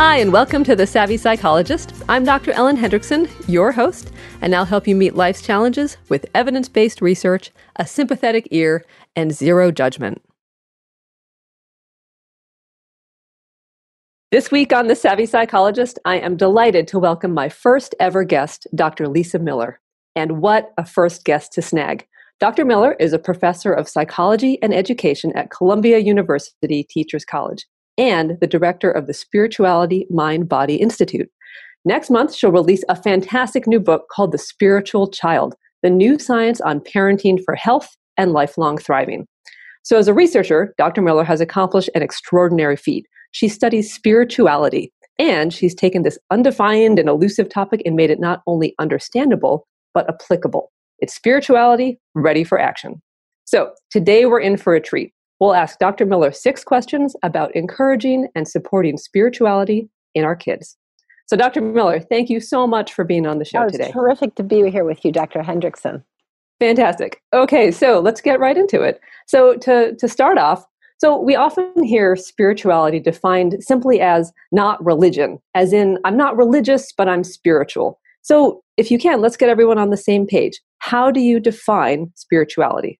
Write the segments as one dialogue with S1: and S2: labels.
S1: Hi, and welcome to The Savvy Psychologist. I'm Dr. Ellen Hendrickson, your host, and I'll help you meet life's challenges with evidence based research, a sympathetic ear, and zero judgment. This week on The Savvy Psychologist, I am delighted to welcome my first ever guest, Dr. Lisa Miller. And what a first guest to snag! Dr. Miller is a professor of psychology and education at Columbia University Teachers College and the director of the Spirituality Mind Body Institute. Next month, she'll release a fantastic new book called The Spiritual Child The New Science on Parenting for Health and Lifelong Thriving. So, as a researcher, Dr. Miller has accomplished an extraordinary feat. She studies spirituality, and she's taken this undefined and elusive topic and made it not only understandable, but applicable. It's spirituality ready for action. So, today we're in for a treat. We'll ask Dr. Miller six questions about encouraging and supporting spirituality in our kids. So, Dr. Miller, thank you so much for being on the show
S2: oh,
S1: today.
S2: Terrific to be here with you, Dr. Hendrickson.
S1: Fantastic. Okay, so let's get right into it. So, to, to start off, so we often hear spirituality defined simply as not religion, as in, I'm not religious, but I'm spiritual. So, if you can, let's get everyone on the same page. How do you define spirituality?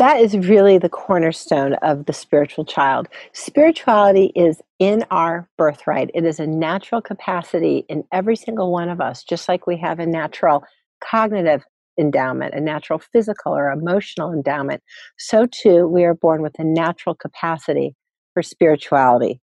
S2: That is really the cornerstone of the spiritual child. Spirituality is in our birthright, it is a natural capacity in every single one of us, just like we have a natural cognitive endowment, a natural physical or emotional endowment. So, too, we are born with a natural capacity for spirituality,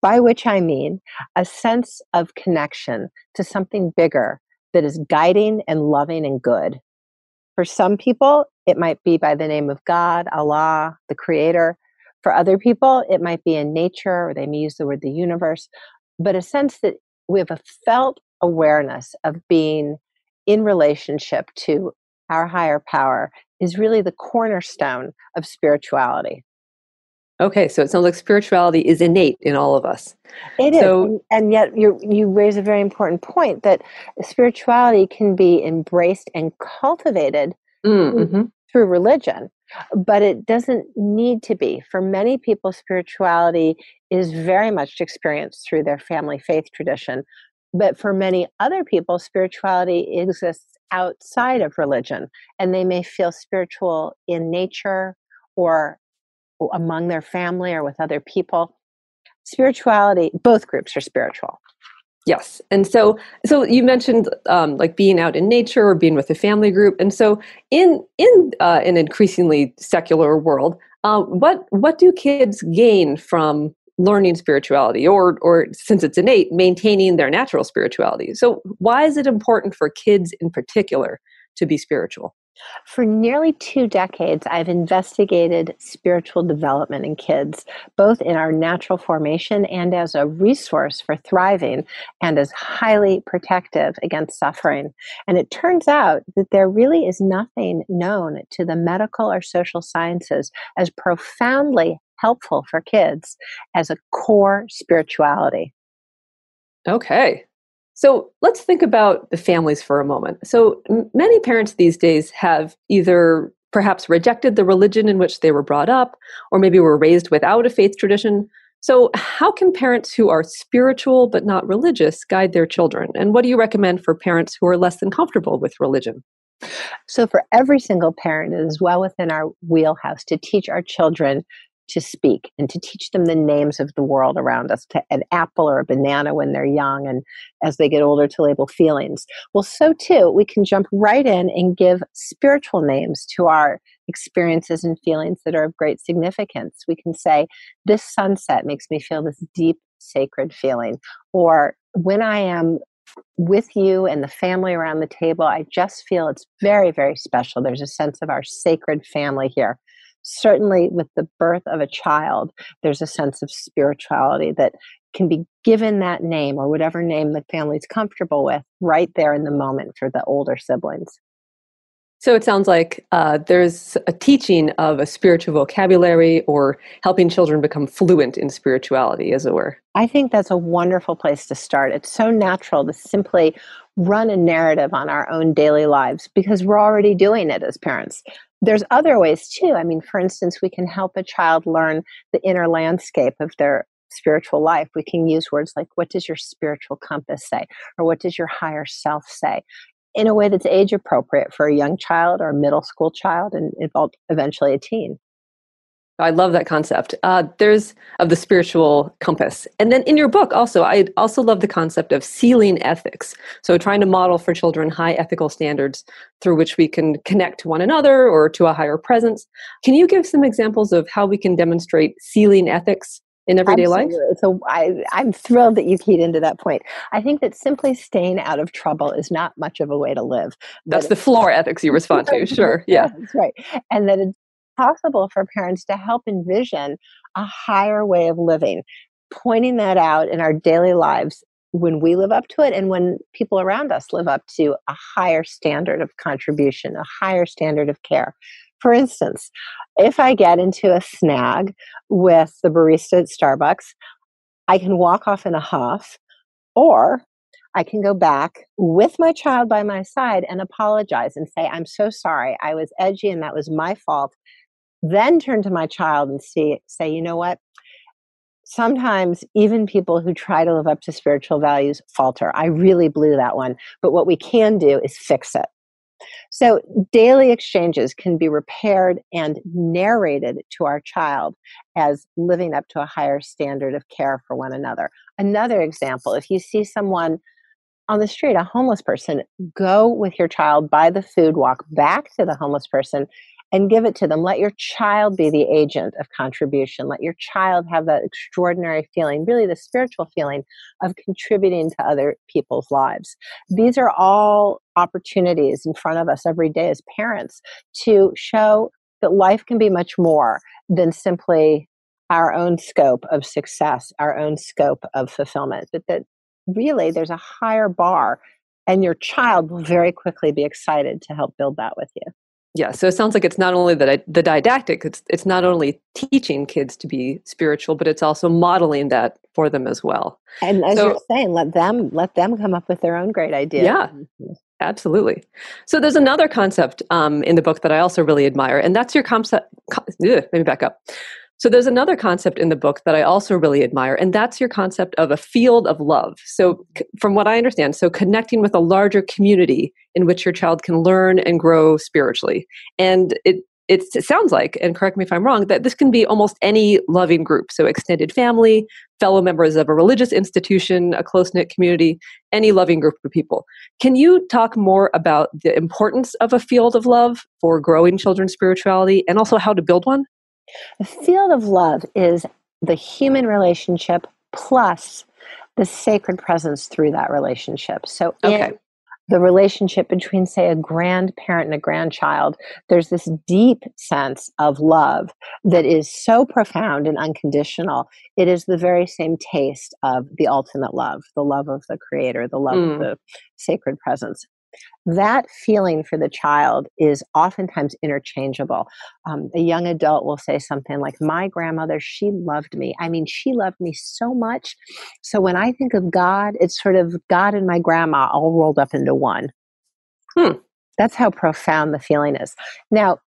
S2: by which I mean a sense of connection to something bigger that is guiding and loving and good. For some people, it might be by the name of God, Allah, the creator. For other people, it might be in nature, or they may use the word the universe, but a sense that we have a felt awareness of being in relationship to our higher power is really the cornerstone of spirituality.
S1: Okay, so it sounds like spirituality is innate in all of us.
S2: It so, is, and, yet you you raise a very important point that spirituality can be embraced and cultivated mm, mm-hmm. Through religion, but it doesn't need to be. For many people, spirituality is very much experienced through their family faith tradition, but for many other people, spirituality exists outside of religion, and they may feel spiritual in nature or among their family or with other people. Spirituality, both groups are spiritual.
S1: Yes, and so so you mentioned um, like being out in nature or being with a family group, and so in in uh, an increasingly secular world, uh, what what do kids gain from learning spirituality, or or since it's innate, maintaining their natural spirituality? So why is it important for kids in particular to be spiritual?
S2: For nearly two decades, I've investigated spiritual development in kids, both in our natural formation and as a resource for thriving and as highly protective against suffering. And it turns out that there really is nothing known to the medical or social sciences as profoundly helpful for kids as a core spirituality.
S1: Okay. So let's think about the families for a moment. So many parents these days have either perhaps rejected the religion in which they were brought up, or maybe were raised without a faith tradition. So, how can parents who are spiritual but not religious guide their children? And what do you recommend for parents who are less than comfortable with religion?
S2: So, for every single parent, it is well within our wheelhouse to teach our children to speak and to teach them the names of the world around us, to an apple or a banana when they're young, and as they get older, to label feelings. Well, so too, we can jump right in and give spiritual names to our experiences and feelings that are of great significance. We can say, This sunset makes me feel this deep, sacred feeling. Or when I am with you and the family around the table, I just feel it's very, very special. There's a sense of our sacred family here certainly with the birth of a child, there's a sense of spirituality that can be given that name or whatever name the family's comfortable with right there in the moment for the older siblings.
S1: So it sounds like uh, there's a teaching of a spiritual vocabulary or helping children become fluent in spirituality, as it were.
S2: I think that's a wonderful place to start. It's so natural to simply run a narrative on our own daily lives because we're already doing it as parents there's other ways too. I mean, for instance, we can help a child learn the inner landscape of their spiritual life, we can use words like, What does your spiritual compass say? Or what does your higher self say? In a way that's age appropriate for a young child or a middle school child and eventually a teen.
S1: I love that concept. Uh, there's of the spiritual compass. And then in your book, also, I also love the concept of ceiling ethics. So, trying to model for children high ethical standards through which we can connect to one another or to a higher presence. Can you give some examples of how we can demonstrate ceiling ethics in everyday
S2: Absolutely.
S1: life?
S2: So I, I'm thrilled that you keyed into that point. I think that simply staying out of trouble is not much of a way to live.
S1: That's the floor ethics you respond to. Sure. Yeah.
S2: That's right. And that it's possible for parents to help envision a higher way of living, pointing that out in our daily lives when we live up to it and when people around us live up to a higher standard of contribution, a higher standard of care. For instance, if I get into a snag with the barista at Starbucks, I can walk off in a huff, or I can go back with my child by my side and apologize and say, I'm so sorry. I was edgy and that was my fault then turn to my child and see, say, you know what? Sometimes even people who try to live up to spiritual values falter. I really blew that one. But what we can do is fix it. So, daily exchanges can be repaired and narrated to our child as living up to a higher standard of care for one another. Another example if you see someone on the street, a homeless person, go with your child, buy the food, walk back to the homeless person, and give it to them. Let your child be the agent of contribution. Let your child have that extraordinary feeling, really the spiritual feeling of contributing to other people's lives. These are all opportunities in front of us every day as parents to show that life can be much more than simply our own scope of success, our own scope of fulfillment, but that really there's a higher bar and your child will very quickly be excited to help build that with you.
S1: Yeah, so it sounds like it's not only the the didactic; it's it's not only teaching kids to be spiritual, but it's also modeling that for them as well.
S2: And as so, you're saying, let them let them come up with their own great ideas.
S1: Yeah, absolutely. So there's another concept um, in the book that I also really admire, and that's your concept. ugh, let me back up. So there's another concept in the book that I also really admire, and that's your concept of a field of love. So, from what I understand, so connecting with a larger community in which your child can learn and grow spiritually. And it it sounds like, and correct me if I'm wrong, that this can be almost any loving group. So, extended family, fellow members of a religious institution, a close knit community, any loving group of people. Can you talk more about the importance of a field of love for growing children's spirituality and also how to build one?
S2: The field of love is the human relationship plus the sacred presence through that relationship. So, okay. the relationship between, say, a grandparent and a grandchild, there's this deep sense of love that is so profound and unconditional. It is the very same taste of the ultimate love, the love of the Creator, the love mm. of the sacred presence that feeling for the child is oftentimes interchangeable. Um, a young adult will say something like, My grandmother, she loved me. I mean, she loved me so much. So when I think of God, it's sort of God and my grandma all rolled up into one. Hmm. That's how profound the feeling is. Now,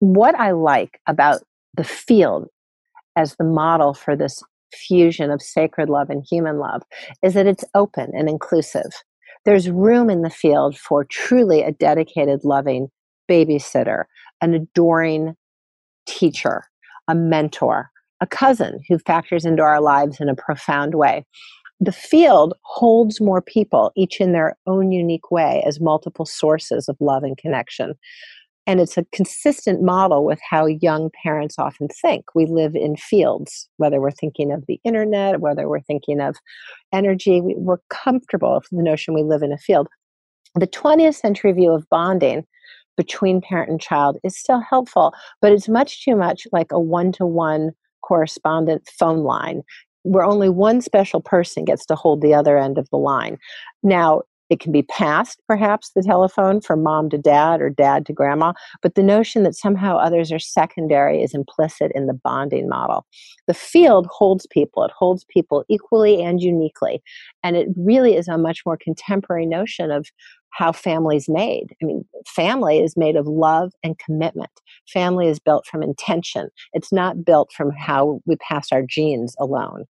S2: what I like about the field as the model for this fusion of sacred love and human love is that it's open and inclusive there's room in the field for truly a dedicated, loving babysitter, an adoring teacher, a mentor, a cousin who factors into our lives in a profound way. The field holds more people, each in their own unique way, as multiple sources of love and connection. And it's a consistent model with how young parents often think. We live in fields, whether we're thinking of the internet, whether we're thinking of energy, we're comfortable with the notion we live in a field. The 20th century view of bonding between parent and child is still helpful, but it's much too much like a one to one correspondent phone line where only one special person gets to hold the other end of the line. Now, it can be passed, perhaps, the telephone from mom to dad or dad to grandma, but the notion that somehow others are secondary is implicit in the bonding model. The field holds people, it holds people equally and uniquely. And it really is a much more contemporary notion of how family's made. I mean, family is made of love and commitment. Family is built from intention. It's not built from how we pass our genes alone.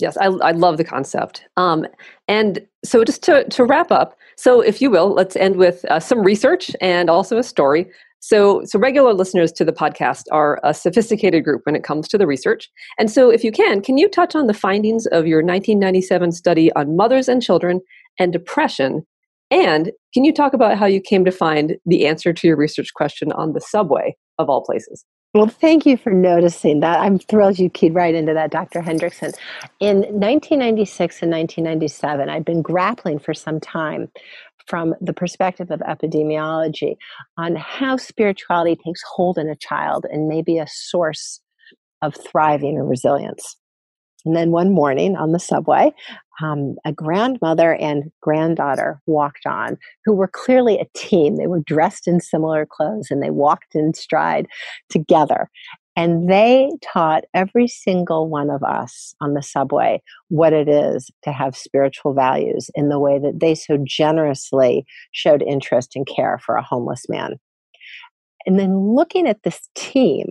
S1: Yes, I, I love the concept. Um, and so, just to, to wrap up, so if you will, let's end with uh, some research and also a story. So, so regular listeners to the podcast are a sophisticated group when it comes to the research. And so, if you can, can you touch on the findings of your 1997 study on mothers and children and depression? And can you talk about how you came to find the answer to your research question on the subway of all places?
S2: Well, thank you for noticing that. I'm thrilled you keyed right into that, Dr. Hendrickson. In 1996 and 1997, I'd been grappling for some time from the perspective of epidemiology on how spirituality takes hold in a child and may be a source of thriving or resilience. And then one morning on the subway, um, a grandmother and granddaughter walked on who were clearly a team. They were dressed in similar clothes and they walked in stride together. And they taught every single one of us on the subway what it is to have spiritual values in the way that they so generously showed interest and care for a homeless man. And then looking at this team,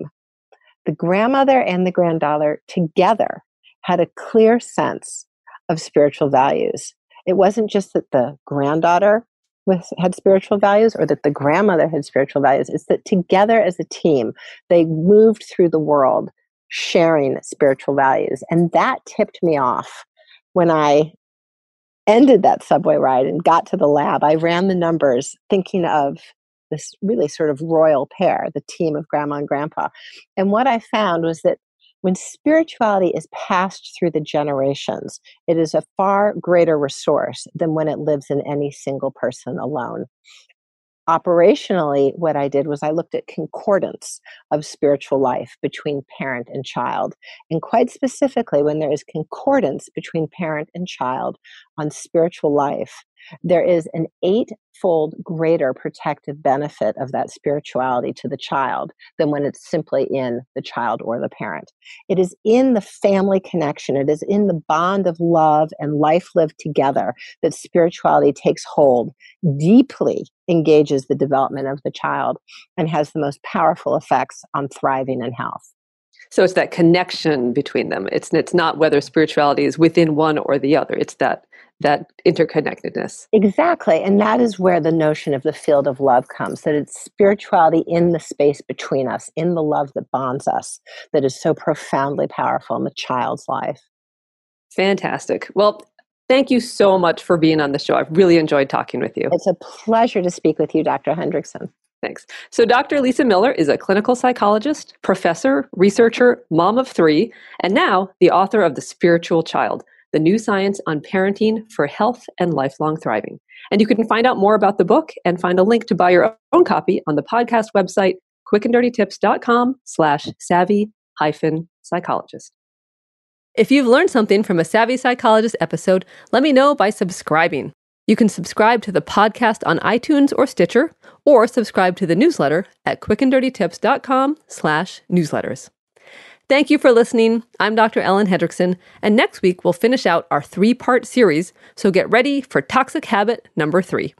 S2: the grandmother and the granddaughter together had a clear sense of spiritual values. It wasn't just that the granddaughter was, had spiritual values or that the grandmother had spiritual values. It's that together as a team, they moved through the world sharing spiritual values. And that tipped me off when I ended that subway ride and got to the lab. I ran the numbers thinking of this really sort of royal pair, the team of grandma and grandpa. And what I found was that when spirituality is passed through the generations, it is a far greater resource than when it lives in any single person alone operationally, what I did was I looked at concordance of spiritual life between parent and child. And quite specifically, when there is concordance between parent and child on spiritual life, there is an eightfold greater protective benefit of that spirituality to the child than when it's simply in the child or the parent. It is in the family connection, it is in the bond of love and life lived together that spirituality takes hold, deeply engages the development of the child, and has the most powerful effects on thriving and health.
S1: So it's that connection between them. It's it's not whether spirituality is within one or the other. It's that that interconnectedness.
S2: Exactly. And that is where the notion of the field of love comes that it's spirituality in the space between us, in the love that bonds us, that is so profoundly powerful in the child's life.
S1: Fantastic. Well, thank you so much for being on the show. I've really enjoyed talking with you.
S2: It's a pleasure to speak with you, Dr. Hendrickson.
S1: Thanks. So, Dr. Lisa Miller is a clinical psychologist, professor, researcher, mom of three, and now the author of The Spiritual Child The New Science on Parenting for Health and Lifelong Thriving. And you can find out more about the book and find a link to buy your own copy on the podcast website, quickanddirtytips.com slash savvy hyphen psychologist. If you've learned something from a Savvy Psychologist episode, let me know by subscribing. You can subscribe to the podcast on iTunes or Stitcher, or subscribe to the newsletter at quickanddirtytips.com slash newsletters. Thank you for listening. I'm Dr. Ellen Hendrickson, and next week we'll finish out our three-part series, so get ready for Toxic Habit number three.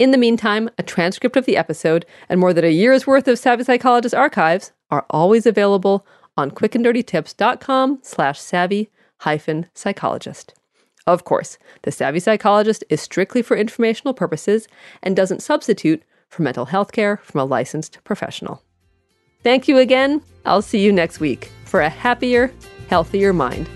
S1: In the meantime, a transcript of the episode and more than a year's worth of Savvy Psychologist archives are always available on quickanddirtytips.com slash savvy hyphen psychologist. Of course, the Savvy Psychologist is strictly for informational purposes and doesn't substitute for mental health care from a licensed professional. Thank you again. I'll see you next week for a happier, healthier mind.